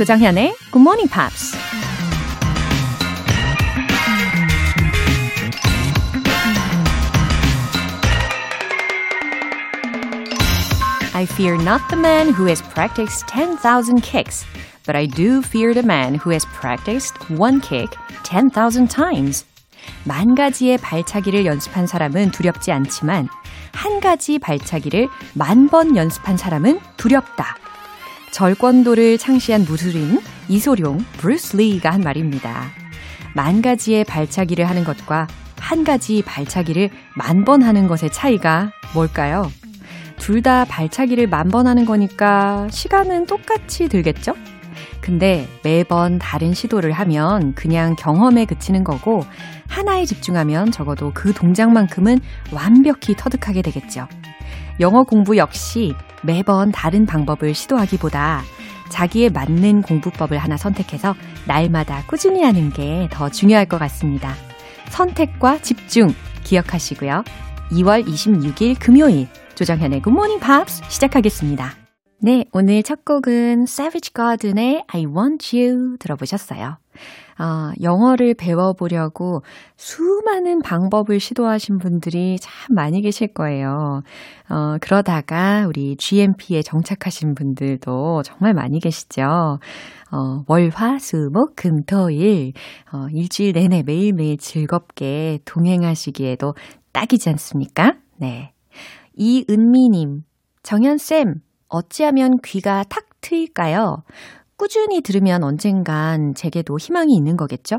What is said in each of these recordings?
조장현의 Good Morning Pops. I fear not the man who has practiced 10,000 kicks, but I do fear the man who has practiced one kick 10,000 times. 만 가지의 발차기를 연습한 사람은 두렵지 않지만 한 가지 발차기를 만 번 연습한 사람은 두렵다. 절권도를 창시한 무술인 이소룡 브루스 리가 한 말입니다. 만 가지의 발차기를 하는 것과 한 가지 발차기를 만 번 하는 것의 차이가 뭘까요? 둘 다 발차기를 만 번 하는 거니까 시간은 똑같이 들겠죠? 근데 매번 다른 시도를 하면 그냥 경험에 그치는 거고 하나에 집중하면 적어도 그 동작만큼은 완벽히 터득하게 되겠죠. 영어 공부 역시 매번 다른 방법을 시도하기보다 자기에 맞는 공부법을 하나 선택해서 날마다 꾸준히 하는 게 더 중요할 것 같습니다. 선택과 집중 기억하시고요. 2월 26일 금요일 조정현의 Morning Pops 시작하겠습니다. 네, 오늘 첫 곡은 Savage Garden의 I Want You 들어보셨어요. 어, 영어를 배워보려고 수많은 방법을 시도하신 분들이 참 많이 계실 거예요. 어, 그러다가 우리 GMP에 정착하신 분들도 정말 많이 계시죠. 어, 월, 화, 수, 목, 금, 토, 일, 어, 일주일 내내 매일매일 즐겁게 동행하시기에도 딱이지 않습니까? 네. 이은미님, 정현쌤, 어찌하면 귀가 탁 트일까요? 꾸준히 들으면 언젠간 제게도 희망이 있는 거겠죠?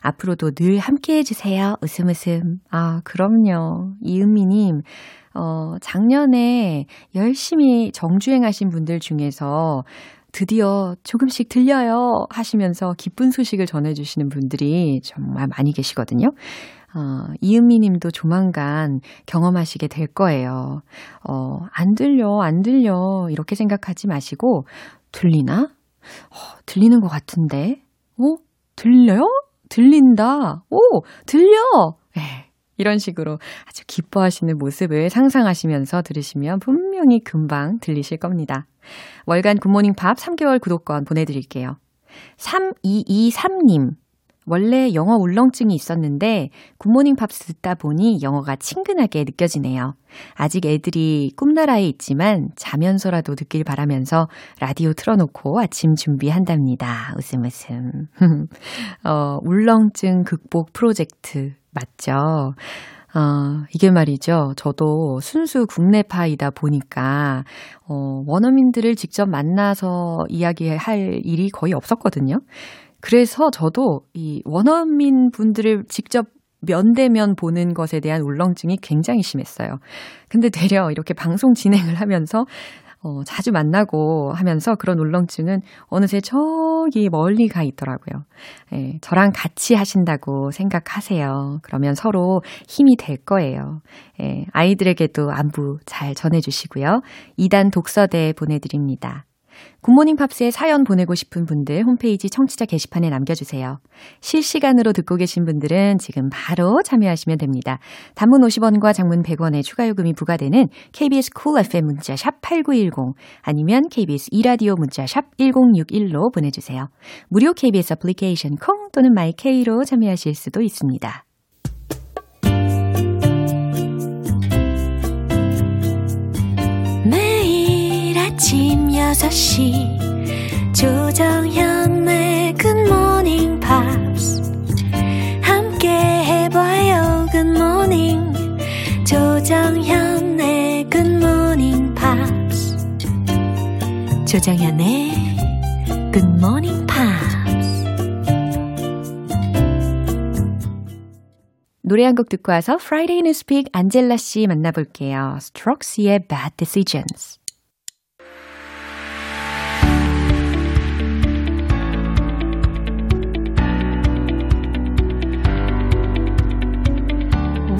앞으로도 늘 함께 해주세요. 웃음 웃음. 아, 그럼요. 이은미님, 어, 작년에 열심히 정주행하신 분들 중에서 드디어 조금씩 들려요 하시면서 기쁜 소식을 전해주시는 분들이 정말 많이 계시거든요. 어, 이은미 님도 조만간 경험하시게 될 거예요. 어, 안 들려, 안 들려, 이렇게 생각하지 마시고, 들리나? 어, 들리는 것 같은데? 어? 들려요? 들린다. 오, 들려! 네, 이런 식으로 아주 기뻐하시는 모습을 상상하시면서 들으시면 분명히 금방 들리실 겁니다. 월간 굿모닝 팝 3개월 구독권 보내드릴게요. 3223님. 원래 영어 울렁증이 있었는데 굿모닝 팝스 듣다 보니 영어가 친근하게 느껴지네요. 아직 애들이 꿈나라에 있지만 자면서라도 듣길 바라면서 라디오 틀어놓고 아침 준비한답니다. 웃음 웃음. 어, 울렁증 극복 프로젝트 맞죠? 어, 이게 말이죠. 저도 순수 국내파이다 보니까, 어, 원어민들을 직접 만나서 이야기할 일이 거의 없었거든요. 그래서 저도 이 원어민 분들을 직접 면대면 보는 것에 대한 울렁증이 굉장히 심했어요. 근데 되려 이렇게 방송 진행을 하면서 어, 자주 만나고 하면서 그런 울렁증은 어느새 저기 멀리 가 있더라고요. 예, 저랑 같이 하신다고 생각하세요. 그러면 서로 힘이 될 거예요. 예, 아이들에게도 안부 잘 전해주시고요. 2단 독서대 보내드립니다. 굿모닝 팝스에 사연 보내고 싶은 분들 홈페이지 청취자 게시판에 남겨주세요. 실시간으로 듣고 계신 분들은 지금 바로 참여하시면 됩니다. 단문 50원과 장문 100원의 추가 요금이 부과되는 KBS 쿨 cool FM 문자 샵 8910 아니면 KBS 이라디오 문자 샵 1061로 보내주세요. 무료 KBS 애플리케이션 콩 또는 my K로 참여하실 수도 있습니다. 아침 6시 조정현의 굿모닝 팝스 함께 해봐요 굿모닝 조정현의 굿모닝 팝스 조정현의 굿모닝 팝스 노래 한 곡 듣고 와서 Friday Newspeak 안젤라 씨 만나볼게요. Strokes의 Bad Decisions.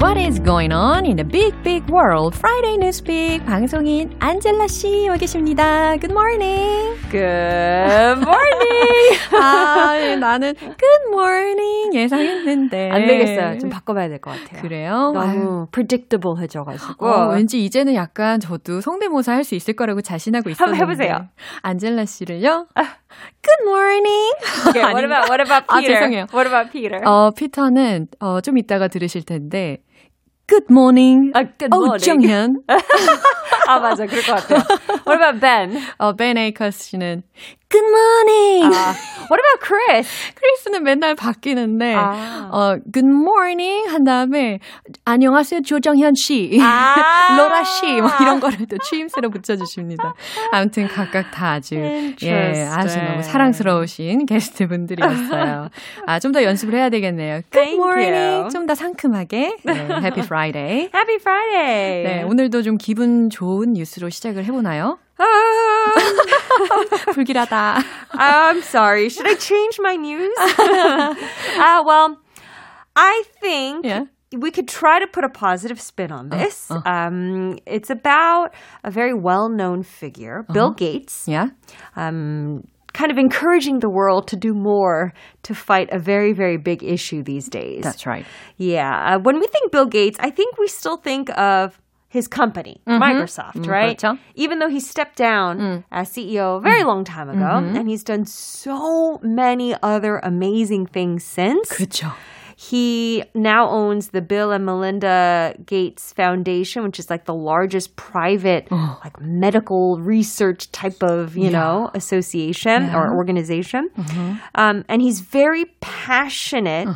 What is going on in the big, big world? Friday Newspeak 방송인 안젤라 씨 와 계십니다. Good morning. Good morning. 아, 예, 나는 Good morning 예상했는데. 안 되겠어요. 좀 바꿔봐야 될 것 같아요. 그래요? 너무 predictable 해져가지고. 어, 왠지 이제는 약간 저도 성대모사 할 수 있을 거라고 자신하고 있었는데. 한번 해보세요. 안젤라 씨를요? Good morning. Okay, what about what about 아, Peter? 죄송해요. What about Peter? 어, 피터는 어, 좀 이따가 들으실 텐데. Good morning. 아, good 어, morning. 정현. 아 맞아, 그럴 것 같아요. What about Ben? 어, 벤 에이커스 씨는 Good morning. 아, what about Chris? 크리스는 맨날 바뀌는데 아. 어, Good morning 한 다음에 안녕하세요 조정현 씨, 아. 로라 씨, 뭐 이런 거를 또 추임새로 붙여주십니다. 아무튼 각각 다 아주 예, 아주 너무. 사랑스러우신 게스트 분들이었어요. 아, 좀 더 연습을 해야 되겠네요. Good morning. 좀 더 상큼하게. 네, Happy Friday. Happy Friday. 네, 오늘도 좀 기분 좋은 뉴스로 시작을 해보나요? 불길하다. I'm sorry. Should I change my news? uh, well, I think Yeah. we could try to put a positive spin on this. Um, it's about a very well known figure, Bill Gates, Yeah. um, kind of encouraging the world to do more to fight a very, very big issue these days. That's right. Yeah. Uh, when we think Bill Gates, I think we still think of his company, Microsoft, right? 그렇죠. Even though he stepped down as CEO a very long time ago, and he's done so many other amazing things since. 그렇죠. He now owns the Bill and Melinda Gates Foundation, which is like the largest private like medical research type of, you know, association or organization. Um, and he's very passionate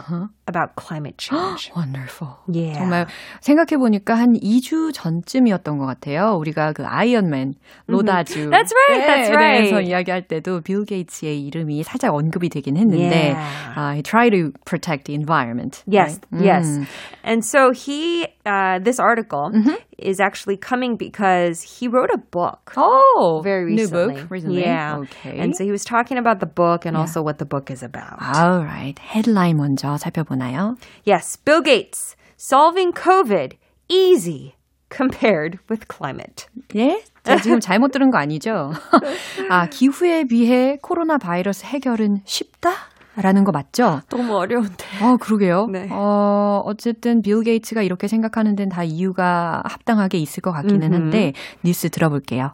About climate change. Wonderful. Yeah. 정말 생각해 보니까 한 2주 전쯤이었던 것 같아요. 우리가 그 아이언맨 로다주 That's right, that's right. 대해서 이야기할 때도 빌 게이츠의 이름이 살짝 언급이 되긴 했는데 Yeah. uh, he try to protect the environment. Yes, right? yes. 음. And so he, uh, this article Mm-hmm. is actually coming because he wrote a book. Oh, very new recently. book recently. Yeah. Okay. And so he was talking about the book and also what the book is about. All right. 헤드라인 먼저 살펴보나요? Yes, Bill Gates, solving COVID, easy compared with climate. 예? 제가 지금 잘못 들은 거 아니죠? 아, 기후에 비해 코로나 바이러스 해결은 쉽다? 라는 거 맞죠? 너무 어려운데. 어, 그러게요. 네. 어, 어쨌든 빌 게이츠가 이렇게 생각하는 데는 다 이유가 합당하게 있을 것 같기는 한데 뉴스 들어볼게요.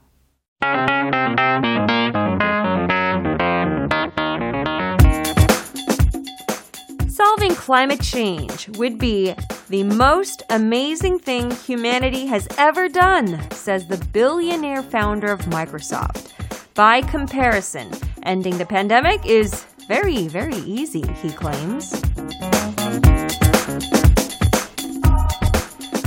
Solving climate change would be the most amazing thing humanity has ever done, says the billionaire founder of Microsoft. By comparison, ending the pandemic is very, very easy, he claims.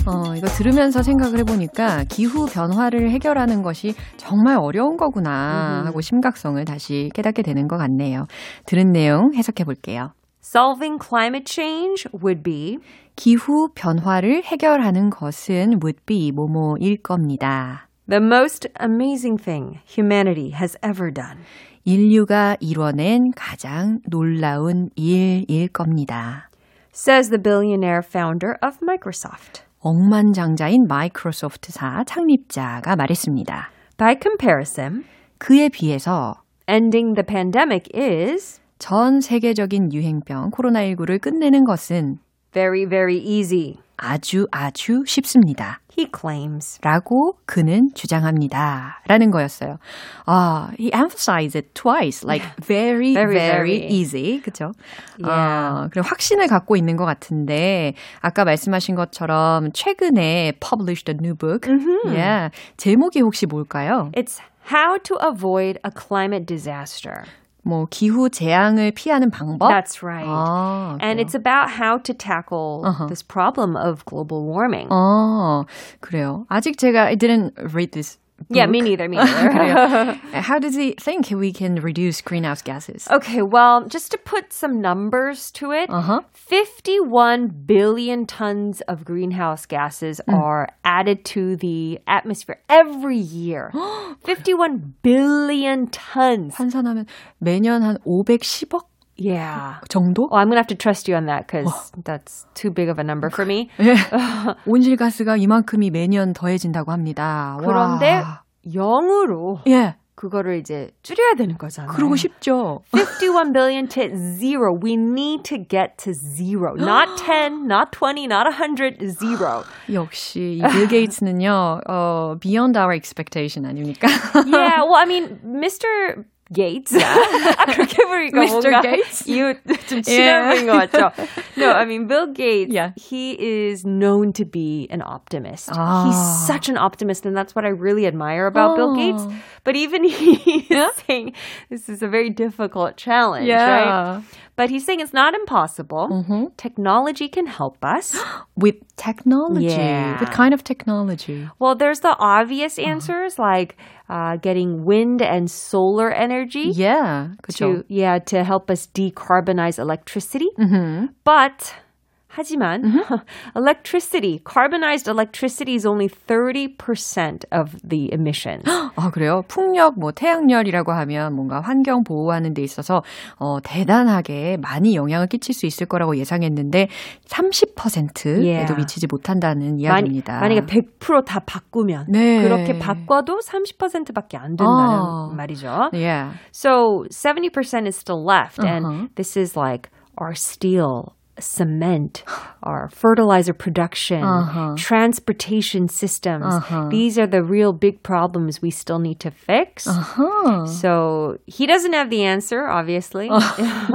어, 이거 들으면서 생각을 해보니까 기후 변화를 해결하는 것이 정말 어려운 거구나 하고 심각성을 다시 깨닫게 되는 것 같네요. 들은 내용 해석해 볼게요. Solving climate change would be 기후 변화를 해결하는 것은 would be 뭐뭐일 겁니다. the most amazing thing humanity has ever done. 인류가 이뤄낸 가장 놀라운 일일 겁니다. Says the billionaire founder of Microsoft. 억만장자인 마이크로소프트사 창립자가 말했습니다. By comparison, 그에 비해서 ending the pandemic is 전 세계적인 유행병 코로나19를 끝내는 것은 very, very easy, 아주 아주 쉽습니다. He claims. 라고 그는 주장합니다. 라는 거였어요. 아, he emphasized it twice, like very, very, Very, very. easy. 그쵸? Yeah. 아, 그리고 확신을 갖고 있는 것 같은데, 아까 말씀하신 것처럼 최근에 published a new book. Yeah. 제목이 혹시 뭘까요? It's how to avoid a climate disaster. 뭐, 기후 재앙을 피하는 방법? That's right. 아, and 그래요? it's about how to tackle this problem of global warming. 어, 그래요. 아직 제가 I didn't read this. yeah, book. me neither, me neither. 그래요. How does he think we can reduce greenhouse gases? okay, well, just to put some numbers to it, Uh-huh. 51 billion tons of greenhouse gases are added to the atmosphere every year. 51 billion tons. 환산하면 매년 한 510억 Yeah. 정도? Well, I'm gonna have to trust you on that because that's too big of a number for me. 예. 온실가스가 이만큼이 매년 더해진다고 합니다. 그런데 와. 0으로 예. 그거를 이제 줄여야 되는 거잖아요. 그러고 싶죠. 51 billion to zero. We need to get to zero. Not 10, not 20, not 100, zero. 역시 이빌 게이츠는요. 어, beyond our expectation 아닙니까? yeah, well, I mean, Mr. Gates. 아, 그렇게 부르니까 Mr. 뭔가 Gates? 이웃 좀 Yeah. 친해 보인 것 같죠? No, I mean, Bill Gates, Yeah. he is known to be an optimist. Ah. He's such an optimist, and that's what I really admire about Bill Oh. Gates. But even he is Yeah? saying this is a very difficult challenge, Yeah. right? But he's saying it's not impossible. Mhm. Technology can help us. With technology. Yeah. What kind of technology? Well, there's the obvious Uh-huh. answers like uh, getting wind and solar energy. Yeah. to yeah to help us decarbonize electricity. Mhm. But 하지만 Mm-hmm. electricity, carbonized electricity is only 30% of the emissions. 아, 그래요? 풍력, 뭐, 태양열이라고 하면 뭔가 환경 보호하는 데 있어서, 어, 대단하게 많이 영향을 끼칠 수 있을 거라고 예상했는데, 30%에도 Yeah. 미치지 못한다는 만약, 이야기입니다. 만약에 100%다 바꾸면 네. 그렇게 바꿔도 30%밖에 안 된다는 아. 말이죠. Yeah. So 70% is still left Uh-huh. and this is like our steel cement, our fertilizer production, Uh-huh. transportation systems. Uh-huh. These are the real big problems we still need to fix. Uh-huh. So he doesn't have the answer, obviously.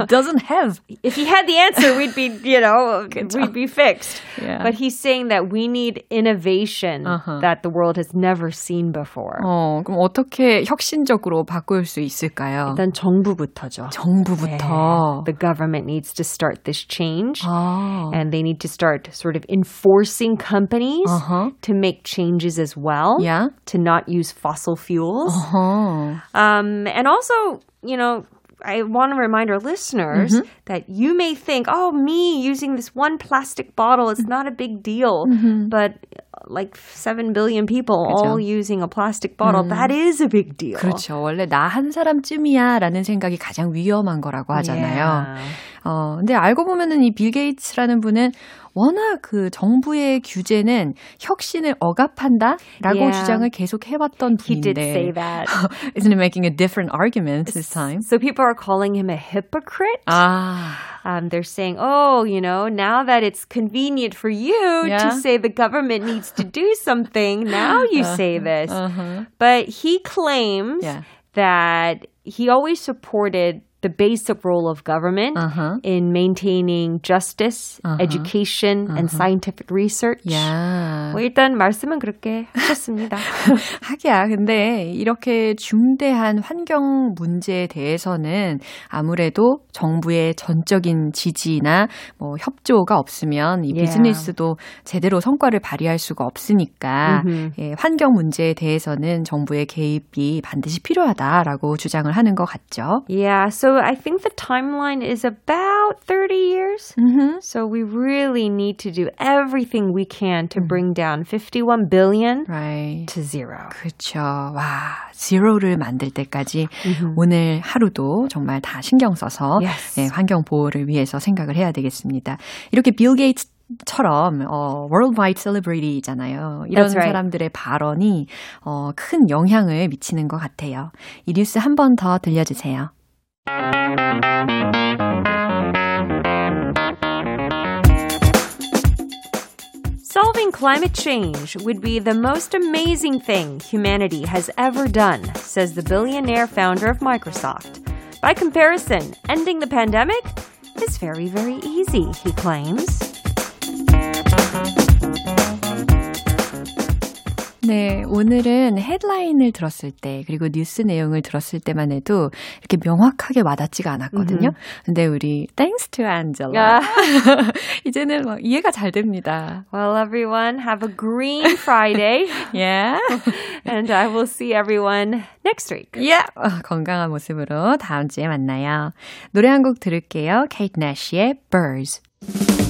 Doesn't have. if he had the answer, we'd be, you know, we'd be fixed. Yeah. But he's saying that we need innovation Uh-huh. that the world has never seen before. 어, 그럼 어떻게 혁신적으로 바꿀 수 있을까요? 일단 정부부터죠. 정부부터. The government needs to start this change. change. Oh. And they need to start sort of enforcing companies uh-huh. to make changes as well. Yeah. To not use fossil fuels. Uh-huh. Um, and also, you know, I want to remind our listeners mm-hmm. that you may think, oh, me using this one plastic bottle, it's not a big deal. Mm-hmm. But like 7 billion people all Mm-hmm. 그죠. using a plastic bottle, that is a big deal. 그렇죠. 원래 나 한 사람쯤이야 라는 생각이 가장 위험한 거라고 하잖아요. Yeah. 어, 근데 알고 보면은 이 빌 게이츠라는 분은 워낙 그 정부의 규제는 혁신을 억압한다 라고 Yeah. 주장을 계속 해왔던 He did 분인데. say that. Isn't it making a different argument this time? So people are calling him a hypocrite. 아, Um, they're saying, oh, you know, now that it's convenient for you Yeah. to say the government needs to do something, now you say this. uh-huh. But he claims Yeah. that he always supported the basic role of government Uh-huh. in maintaining justice, education, and scientific research. 야. 뭐 일단 말씀은 그렇게 하셨습니다. 하기야. 근데 이렇게 중대한 환경 문제에 대해서는 아무래도 정부의 전적인 지지나 뭐 협조가 없으면 이 Yeah. 비즈니스도 제대로 성과를 발휘할 수가 없으니까 음흠. 예, 환경 문제에 대해서는 정부의 개입이 반드시 필요하다라고 주장을 하는 것 같죠. yeah, so I think the timeline is about 30 years. Mm-hmm. So we really need to do everything we can to bring down 51 billion Right. to zero. 그렇죠. 와, zero를 만들 때까지 오늘 하루도 정말 다 신경 써서 Yes. 예, 환경 보호를 위해서 생각을 해야 되겠습니다. 이렇게 빌 게이츠 처럼 어, worldwide celebrity잖아요. 이런 right. 사람들의 발언이 어, 큰 영향을 미치는 것 같아요. 이 뉴스 한 번 더 들려주세요. Solving climate change would be the most amazing thing humanity has ever done, says the billionaire founder of Microsoft. By comparison, ending the pandemic is very, very easy, he claims. 네, 오늘은 헤드라인을 들었을 때, 그리고 뉴스 내용을 들었을 때만 해도 이렇게 명확하게 와닿지가 않았거든요. 근데 우리 thanks to Angela. 이제는 막 이해가 잘 됩니다. Well, everyone, have a green Friday, Yeah. and I will see everyone next week. Yeah. 어, 건강한 모습으로 다음 주에 만나요. 노래 한 곡 들을게요. 케이트 내쉬의 Birds.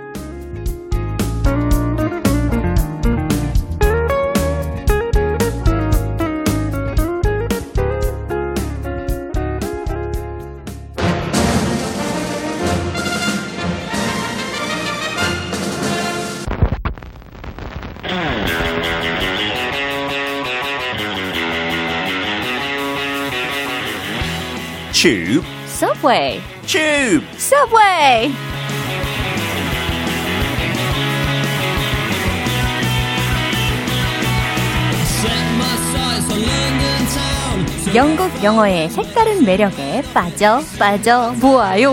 Tube, Subway! tube. Subway! 영국 영어의 색다른 매력에 빠져 빠져 보아요.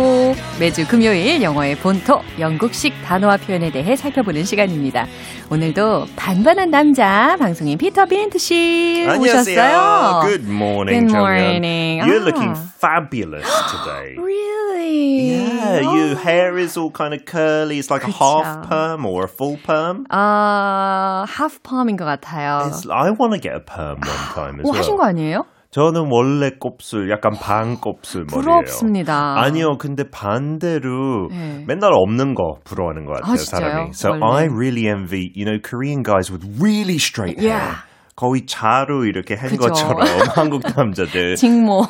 매주 금요일 영어의 본토 영국식 단어와 표현에 대해 살펴보는 시간입니다. 오늘도 반반한 남자 방송인 피터 빈트 씨 오셨어요. Good morning, Good morning. You're Ah. looking fabulous today. Really? Yeah, your hair is all kind of curly. It's like a half 그쵸. perm or a full perm. 아, half palm인 것 같아요. It's- I want to get a perm one time as 오, well. 하신 거 아니에요? 저는 원래 곱슬, 약간 반 곱슬 머리예요. 부럽습니다. 아니요, 근데 반대로 네. 맨날 없는 거 부러워하는 것 같아요, 아? 사람이. So 원래. I really envy, you know, Korean guys with really straight hair. Yeah. 거의 자루 이렇게 한 그죠. 것처럼 한국 남자들. 직모.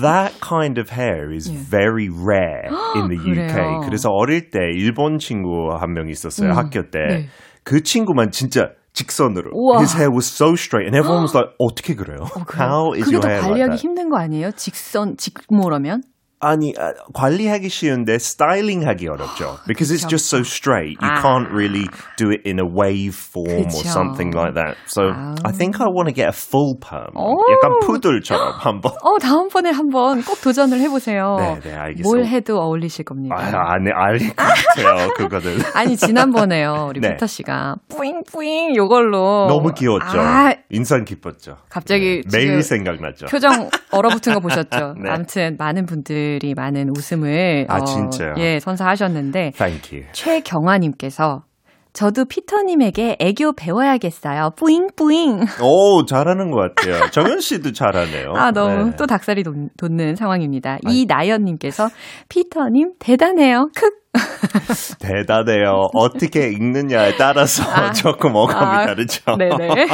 That kind of hair is very rare in the UK. 그래요? 그래서 어릴 때 일본 친구 한 명 있었어요, 학교 때. 네. 그 친구만 진짜 직선으로. 우와. His hair was so straight and everyone was like, 어떻게 그래요? How is 그게 your 더 hair like 관리하기 that? 힘든 거 아니에요? 직선, 직모라면? 아니 아, 관리하기 쉬운데 스타일링하기 어렵죠. Because it's just so straight. You 아. can't really do it in a wave form or 그쵸. something like that. So I think I want to get a full perm. 오. 약간 푸들처럼 한번. 어, 다음번에 한번 꼭 도전을 해보세요. 네, 네, 알겠습니다. 뭘 해도 어울리실 겁니다. 아, 안, 알것 같아요, 그거는. 아니, 지난번에요. 우리 네. 피터 씨가 뿌잉 뿌잉 요걸로. 너무 귀여웠죠. 아, 인상 깊었죠. 갑자기 매일 지금 생각나죠. 표정 얼어붙은 거 보셨죠? 네. 아무튼 많은 분들이 많은 웃음을 아, 어, 진짜요? 예 선사하셨는데 Thank you. 최경화님께서 저도 피터님에게 애교 배워야겠어요. 뿌잉뿌잉. 오, 잘하는 것 같아요. 정현 씨도 잘하네요. 아 너무 네. 또 닭살이 돋, 는 상황입니다. 이나연님께서 피터님 대단해요. 크. 대단해요. 어떻게 읽느냐에 따라서 조금 어감이 아, 다르죠. 네네.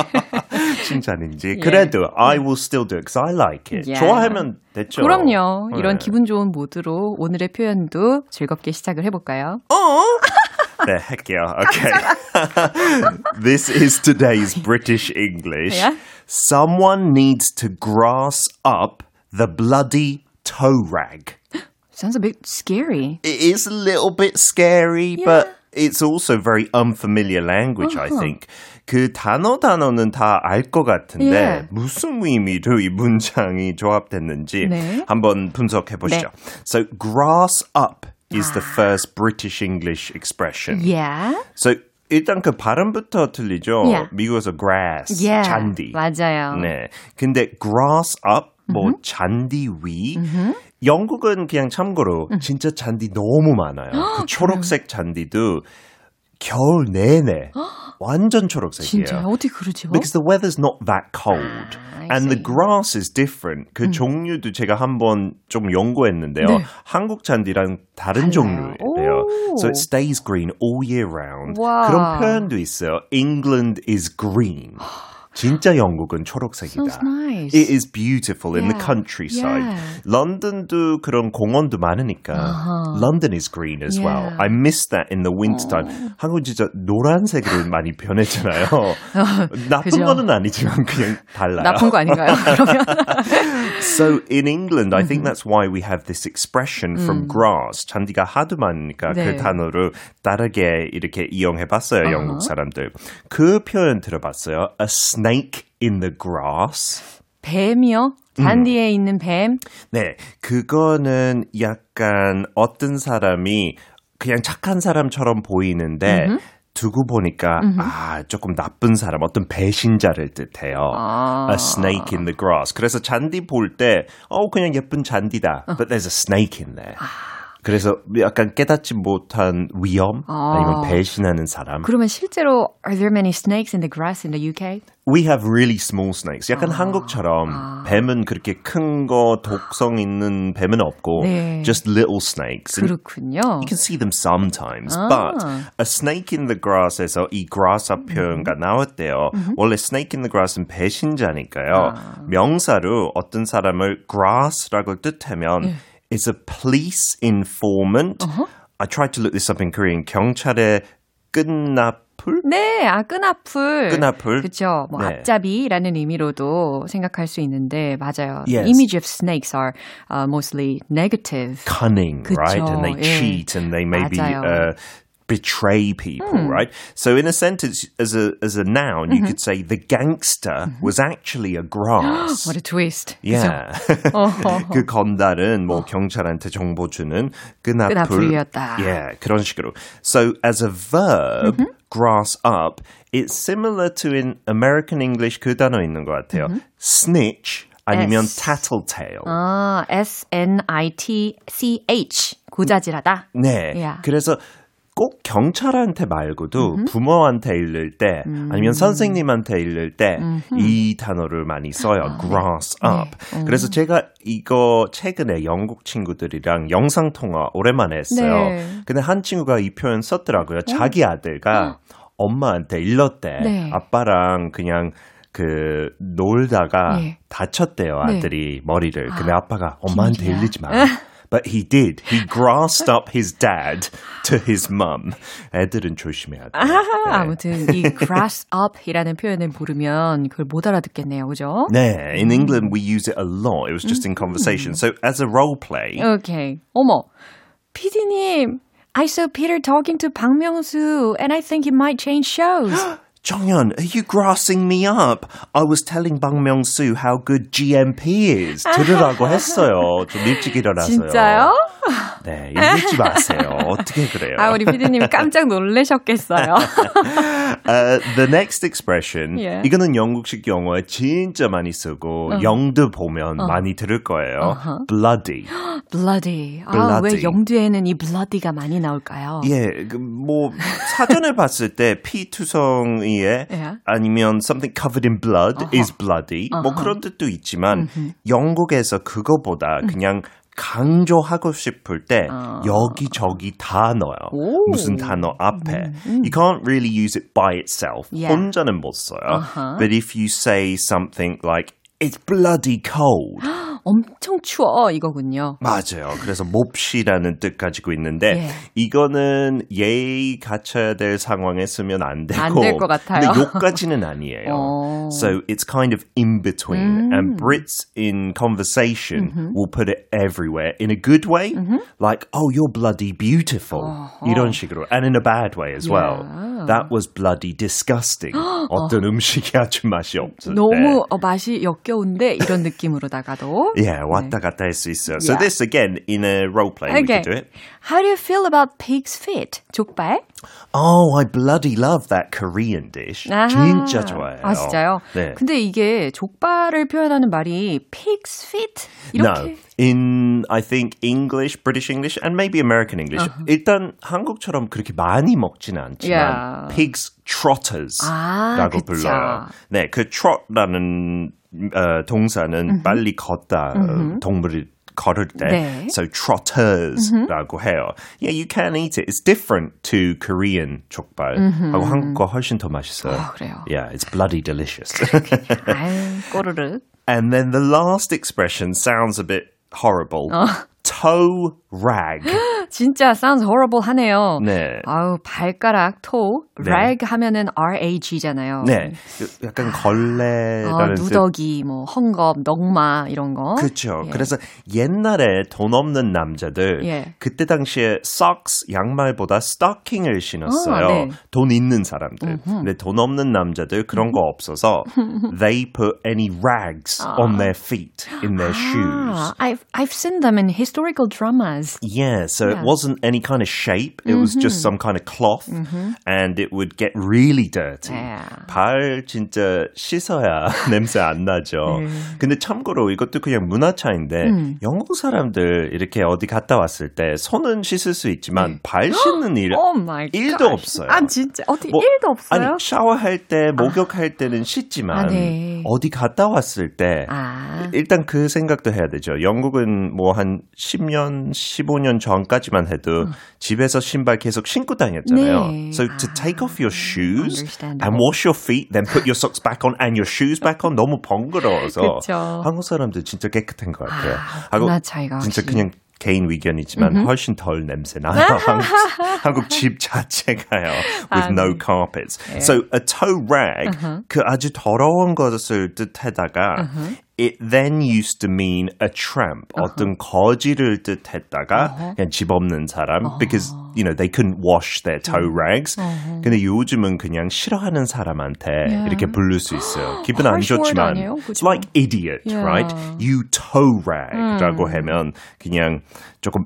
칭찬인지. 그래도 I will still do it because I like it. Yeah. 좋아하면 됐죠. 그럼요. 이런 네. 기분 좋은 모드로 오늘의 표현도 즐겁게 시작을 해볼까요? 네, 할게요. Okay. This is today's British English. Yeah? Someone needs to grass up the bloody toe rag. Sounds a bit scary. It is a little bit scary, but it's also very unfamiliar language, I think. 그 단어 단어는 다 알 것 같은데 Yeah. 무슨 의미로 이 문장이 조합됐는지 네. 한번 분석해 보시죠. So grass up is the first British English expression. Yeah. So 일단 그 발음부터 틀리죠. Yeah. 미국에서 grass, Yeah. 잔디. 맞아요. 네. 근데 grass up 뭐 잔디 위 영국은 그냥 참고로 진짜 잔디 너무 많아요. 그 초록색 잔디도 겨울 내내 완전 초록색이에요. 진짜요? 어떻게 그러죠? Because the weather's not that cold. I and the see. grass is different. 그 종류도 제가 한번 좀 연구했는데요. 네. 한국 잔디랑 다른 달라요. 종류예요. 오. So it stays green all year round. 와. 그런 표현도 있어요. England is green. 진짜 영국은 초록색이다. Sounds nice. It is beautiful in the Yeah. countryside. Yeah. 런던도 그런 공원도 많으니까 Uh-huh. London is green as well. Yeah. Oh. I miss that in the wintertime. 한국 진짜 노란색으로 많이 변했잖아요. 나쁜 그죠. 거는 아니지만 그냥 달라요. 나쁜 거 아닌가요? 그러면 So in England, I Mm-hmm. think that's why we have this expression from grass. 잔디가 하도 많으니까 Mm. 네. 그 단어를 다르게 이렇게 이용해봤어요, 영국 사람들. 그 표현 들어봤어요? A snake in the grass. 뱀이요? 잔디에 있는 뱀? 네, 그거는 약간 어떤 사람이 그냥 착한 사람처럼 보이는데 두고 보니까 아 조금 나쁜 사람, 어떤 배신자를 뜻해요. 아. A snake in the grass. 그래서 잔디 볼 때, 어 그냥 예쁜 잔디다. But there's a snake in there. 그래서 약간 깨닫지 못한 위험 아니면 배신하는 사람. 그러면 실제로 are there many snakes in the grass in the UK? We have really small snakes. 약간 한국처럼 뱀은 그렇게 큰 거 독성 있는 뱀은 없고 네. just little snakes. And 그렇군요. You can see them sometimes, but a snake in the grass에서 이 grass up 표현가 나왔대요. 원래 snake in the grass은 배신자니까요. 명사로 어떤 사람을 grass라고 뜻하면 it's a police informant. I tried to look this up in Korean. 경찰의 끝나풀? 네, 아, 끈앞풀. 끈앞풀. 그쵸. 뭐, 네. 앞잡이라는 의미로도 생각할 수 있는데, 맞아요. Yes. Image of snakes are uh, mostly negative. cunning, right? And they 그쵸, 예. cheat and they maybe uh, betray people, right? So in a sentence, as a as a noun, you could say the gangster was actually a grass. What a twist. Yeah. 그 건달은 뭐 경찰한테 정보 주는 끈앞풀. 끈앞풀이었다. Yeah, 그런 식으로. So as a verb, grass up, it's similar to in American English 그 단어 있는 것 같아요. snitch 아니면 S. tattletale. 아, S-N-I-T-C-H. 고자질하다. 네. Yeah. 그래서 꼭 경찰한테 말고도 부모한테 읽을 때 아니면 선생님한테 읽을 때 이 단어를 많이 써요. grass up. 그래서 제가 이거 최근에 영국 친구들이랑 영상 통화 오랜만에 했어요. 네. 근데 한 친구가 이 표현 썼더라고요. 자기 아들가 엄마한테 일렀대. 네. 아빠랑 그냥 그 놀다가 예. 다쳤대요 네. 아들이 머리를. 근데 아 빠가 엄마한테 비밀이야. 일리지 마. But he did. He grassed up his dad to his mum. 애들은 조심해야 돼. 아하, 아무튼 이 grass up이라는 표현을 모르면 그걸 못 알아듣겠네요. 그죠? 네, in England we use it a lot. It was just in conversation. So as a role play, 오케이. 어머. 피디님, I saw Peter talking to 박명수 and I think he might change shows. 정연, are you grassing me up? I was telling Bang Myung-soo how good GMP is. 들으라고 했어요. 좀 일찍 일어나서요. 진짜요? 네, 읽지 마세요. 어떻게 그래요? 아, 우리 피디님 깜짝 놀라셨겠어요. Uh, the next expression. 예. 이거는 영국식 영어에 진짜 많이 쓰고 영드 보면 많이 들을 거예요. bloody. bloody. 아, Bloody. 왜 영두에는 이 bloody가 많이 나올까요? 예, 그뭐 사전에 봤을 때 피 투성이에 예. 아니면 something covered in blood is bloody. 뭐 그런 뜻도 있지만 영국에서 그거보다 그냥 강조하고 싶을 때 여기저기 다 넣어요. 오. 무슨 단어 앞에. You can't really use it by itself. Yeah. 혼자는 못 써요. But if you say something like It's bloody cold. 엄청 추워 이거군요. 맞아요. 그래서 몹시라는 뜻 가지고 있는데 예. 이거는 예의 갖춰야 될 상황에 쓰면 안 되고 안될것 같아요. 근데 욕까지는 아니에요. 어. So it's kind of in between. And Brits in conversation will put it everywhere in a good way, like "Oh, you're bloody beautiful." 이런 식으로, and in a bad way as well. That was bloody disgusting. 어떤 음식이 아주 맛이 없을 때. 너무 어, 맛이 역겨운데 이런 느낌으로다가도. Yeah, 왔다 갔다 할 수 있어요. So Yeah. this again in a role play we Okay. could do it. How do you feel about pig's feet? 족발? Oh, I bloody love that Korean dish. 아하. 진짜 좋아해요. 아, 진짜요? 네. 근데 이게 족발을 표현하는 말이 pig's feet? No, 이렇게. in I think English, British English, and maybe American English. 일단 한국처럼 그렇게 많이 먹지는 않지만 Yeah. pigs trotters라고 아, 그쵸. 불러요. 네, 그 trot라는 어, 동사는 빨리 걷다 어, 동물이 걸을 때, 네. so trotters라고 해요. Yeah, you can eat it. It's different to Korean 족발. 하고 한국거 훨씬 더 맛있어요. 아, 그래요. Yeah, it's bloody delicious. 아유, 꼬르륵. And then the last expression sounds a bit horrible. Toe rag. 진짜 sounds horrible 하네요. 네. 아우, 발가락, toe, 네. rag 하면은 R-A-G잖아요. 네. 그 약간 아, 걸레라는 뜻. 누더기, 뭐, 헝겊, 넉마, 이런 거. 그렇죠. 예. 그래서 옛날에 돈 없는 남자들 예. 그때 당시에 socks 양말보다 스토킹을 신었어요. 아, 네. 돈 있는 사람들. 근데 돈 없는 남자들 그런 거 없어서 they put any rags on their feet in their shoes. Ah, I've I've seen them in historical dramas. Was. Yeah, so it Yeah. wasn't any kind of shape. It was just some kind of cloth, and it would get really dirty. Yeah. 발 진짜 씻어야 냄새 안 나죠. 근데 참고로 이것도 그냥 문화 차인데 영국 사람들 이렇게 어디 갔다 왔을 때 손은 씻을 수 있지만 발 씻는 일 Oh 일도. 없어요. 아 진짜 어떻게 뭐, 일도 없어요? 아니 샤워할 때 목욕할 때는 씻지만 아, 네. 어디 갔다 왔을 때 아. 일단 그 생각도 해야 되죠. 영국은 뭐 한 10년, 15년 전까지만 해도 집에서 신발 계속 신고 다녔잖아요. 음. 네. So to take off your shoes and wash your feet, then put your socks back on and your shoes back on 너무 번거로워서 그쵸. 한국 사람들 진짜 깨끗한 것 같아요. 아, 하고 문화 차이가 진짜. 그냥 개인 의견이지만 훨씬 덜 냄새 나요. 한국, 한국 집 자체가요. With 아, no 네. carpets. So a toe rag 그 아주 더러운 것을 뜻하다가 it then used to mean a tramp. 어떤 거지를 뜻했다가 그냥 집 없는 사람 because you know they couldn't wash their toe rags. 근데 요즘은 그냥 싫어하는 사람한테 이렇게 부를 수 있어요. 기분 안 좋지만 아니에요? it's 그죠? like idiot, Yeah. right? You toe rag라고 하면 그냥 조금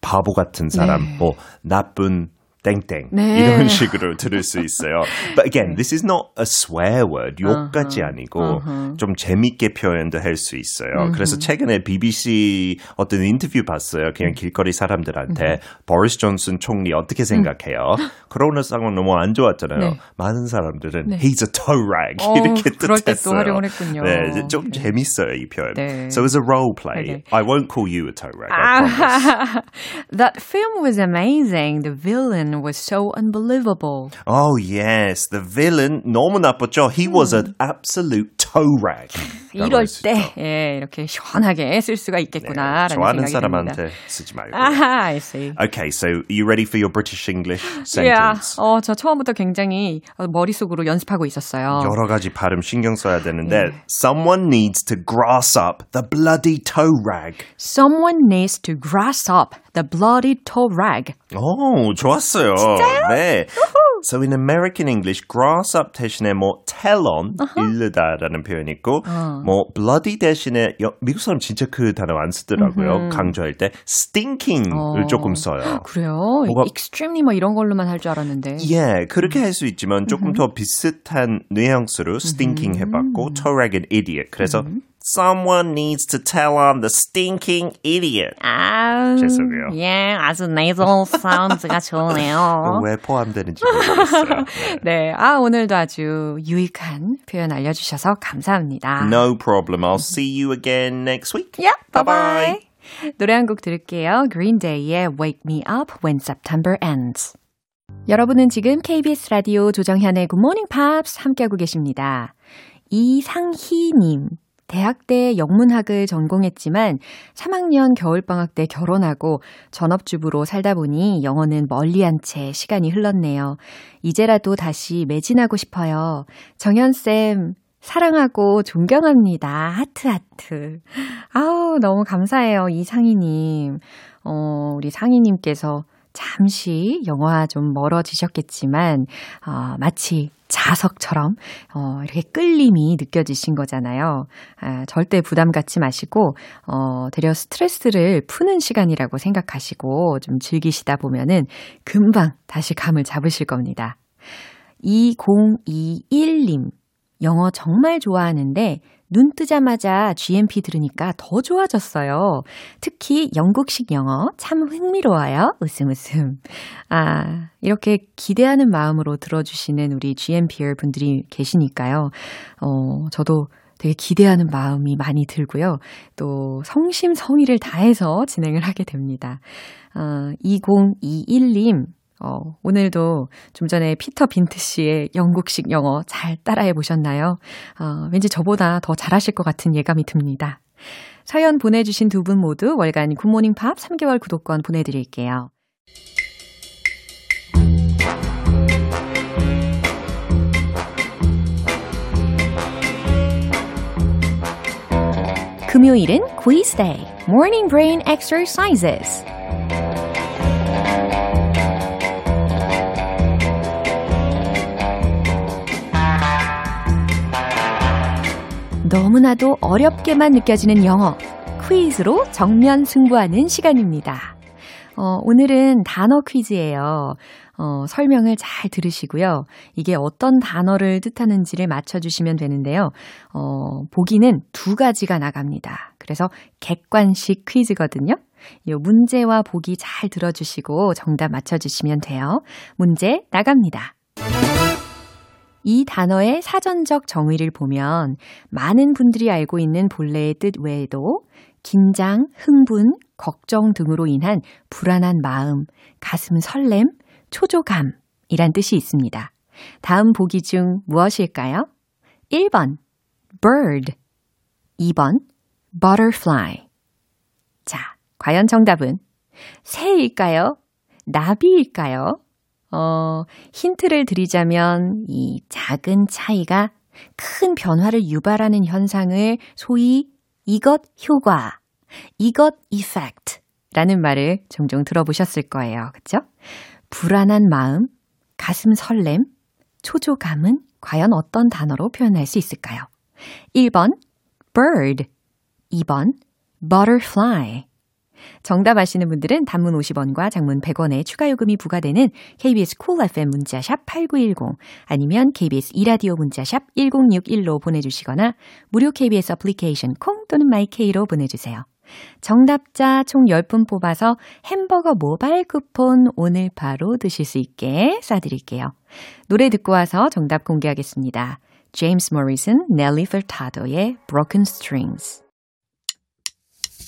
바보 같은 사람, 네. 뭐 나쁜 땡땡 네. 이런 식으로 들을 수 있어요. But again, this is not a swear word. 욕까지 아니고 좀 재밌게 표현도 할 수 있어요. 그래서 최근에 BBC 어떤 인터뷰 봤어요. 그냥 길거리 사람들한테 보리스 존슨 총리 어떻게 생각해요? 코로나 상황 너무 안 좋았잖아요. 네. 많은 사람들은 he's a toe rag 어, 이렇게 뜻했어요. 활용을 했군요. 네, 좀 재밌어요 이 표현. 네. So as a role play, 네. I won't call you a toe rag. I promise. That film was amazing. The villain was so unbelievable. Oh yes, the villain 너무 나빴죠. He was an absolute toe rag. 이럴 때 예, 이렇게 시원하게 쓸 수가 있겠구나라는 네, 좋아하는 생각이 사람한테 듭니다. 쓰지 말고. 아하, I see. Okay, so are you ready for your British English Yeah. sentence? 어, 저 처음부터 굉장히 어, 머릿속으로 연습하고 있었어요. 여러 가지 발음 신경 써야 되는데 네. someone needs to grass up the bloody toe rag. Someone needs to grass up the bloody toe rag. 오, 좋았어요. 네. So in American English, grass up 대신에 뭐 tell on, 이르다라는 표현이 있고, 뭐 bloody 대신에 여- 미국 사람 진짜 그 단어 안 쓰더라고요. 강조할 때 stinking을 어. 조금 써요. 그래요? 뭐가- extremely 뭐 이런 걸로만 할 줄 알았는데. 예, 그렇게 할 수 있지만 조금 더 비슷한 뉘앙스로 stinking 해봤고, toe rag and idiot. 그래서 someone needs to tell on the stinking idiot. 아, 죄송해요. 예, 아주 nasal sounds가 좋네요. 왜 포함되는지 모르겠어요. 네, 아 오늘도 아주 유익한 표현 알려주셔서 감사합니다. No problem. I'll see you again next week. Yeah, bye bye. 노래 한 곡 들을게요. Green Day의 Wake Me Up When September Ends. 여러분은 지금 KBS 라디오 조정현의 Good Morning Pops 함께하고 계십니다. 이상희님. 대학 때 영문학을 전공했지만 3학년 겨울방학 때 결혼하고 전업주부로 살다 보니 영어는 멀리한 채 시간이 흘렀네요. 이제라도 다시 매진하고 싶어요. 정현쌤, 사랑하고 존경합니다. 하트, 하트. 아우, 너무 감사해요. 이 상희님. 어, 우리 상희님께서 잠시 영화 좀 멀어지셨겠지만, 어, 마치 자석처럼, 어, 이렇게 끌림이 느껴지신 거잖아요. 아, 절대 부담 갖지 마시고, 어, 되려 스트레스를 푸는 시간이라고 생각하시고, 좀 즐기시다 보면은 금방 다시 감을 잡으실 겁니다. 2021님. 영어 정말 좋아하는데 눈 뜨자마자 GMP 들으니까 더 좋아졌어요. 특히 영국식 영어 참 흥미로워요. 웃음 웃음. 아, 이렇게 기대하는 마음으로 들어주시는 우리 GMPR 분들이 계시니까요. 어, 저도 되게 기대하는 마음이 많이 들고요. 또 성심성의를 다해서 진행을 하게 됩니다. 어, 2021님, 어, 오늘도 좀 전에 피터 빈트 씨의 영국식 영어 잘 따라해 보셨나요? 어, 왠지 저보다 더 잘하실 것 같은 예감이 듭니다. 사연 보내주신 두 분 모두 월간 굿모닝 팝 3개월 구독권 보내드릴게요. 금요일은 quiz day, morning brain exercises. 너무나도 어렵게만 느껴지는 영어, 퀴즈로 정면 승부하는 시간입니다. 어, 오늘은 단어 퀴즈예요. 어, 설명을 잘 들으시고요. 이게 어떤 단어를 뜻하는지를 맞춰주시면 되는데요. 어, 보기는 두 가지가 나갑니다. 그래서 객관식 퀴즈거든요. 이 문제와 보기 잘 들어주시고 정답 맞춰주시면 돼요. 문제 나갑니다. 이 단어의 사전적 정의를 보면 많은 분들이 알고 있는 본래의 뜻 외에도 긴장, 흥분, 걱정 등으로 인한 불안한 마음, 가슴 설렘, 초조감 이란 뜻이 있습니다. 다음 보기 중 무엇일까요? 1번 bird 2번 butterfly 자, 과연 정답은 새일까요? 나비일까요? 어, 힌트를 드리자면 이 작은 차이가 큰 변화를 유발하는 현상을 소위 이것 효과, 이것 이펙트 라는 말을 종종 들어보셨을 거예요. 그쵸? 불안한 마음, 가슴 설렘, 초조감은 과연 어떤 단어로 표현할 수 있을까요? 1번 bird, 2번 butterfly. 정답 아시는 분들은 단문 50원과 장문 100원의 추가 요금이 부과되는 KBS 쿨 cool FM 문자샵 8910 아니면 KBS 이라디오 문자샵 1061로 보내주시거나 무료 KBS 애플리케이션 콩 또는 my K로 보내주세요. 정답자 총 10분 뽑아서 햄버거 모바일 쿠폰 오늘 바로 드실 수 있게 쏴드릴게요. 노래 듣고 와서 정답 공개하겠습니다. 제임스 모리슨, 넬리 풀타도의 Broken Strings.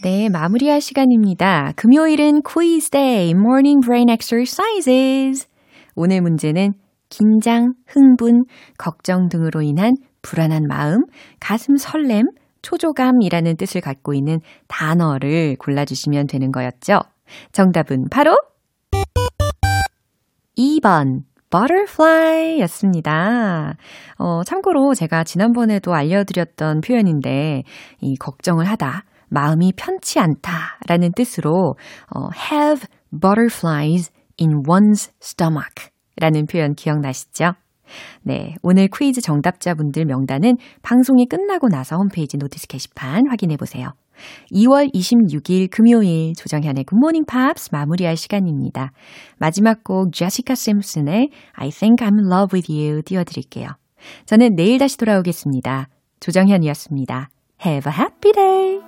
네, 마무리할 시간입니다. 금요일은 quiz day, morning brain exercises. 오늘 문제는 긴장, 흥분, 걱정 등으로 인한 불안한 마음, 가슴 설렘, 초조감이라는 뜻을 갖고 있는 단어를 골라주시면 되는 거였죠. 정답은 바로 2번 butterfly 였습니다. 어, 참고로 제가 지난번에도 알려드렸던 표현인데, 이 걱정을 하다, 마음이 편치 않다라는 뜻으로 어, have butterflies in one's stomach 라는 표현 기억나시죠? 네, 오늘 퀴즈 정답자분들 명단은 방송이 끝나고 나서 홈페이지 notice 게시판 확인해 보세요. 2월 26일 금요일 조정현의 굿모닝 팝스 마무리할 시간입니다. 마지막 곡 제시카 심슨의 I think I'm in love with you 띄워드릴게요. 저는 내일 다시 돌아오겠습니다. 조정현이었습니다. Have a happy day!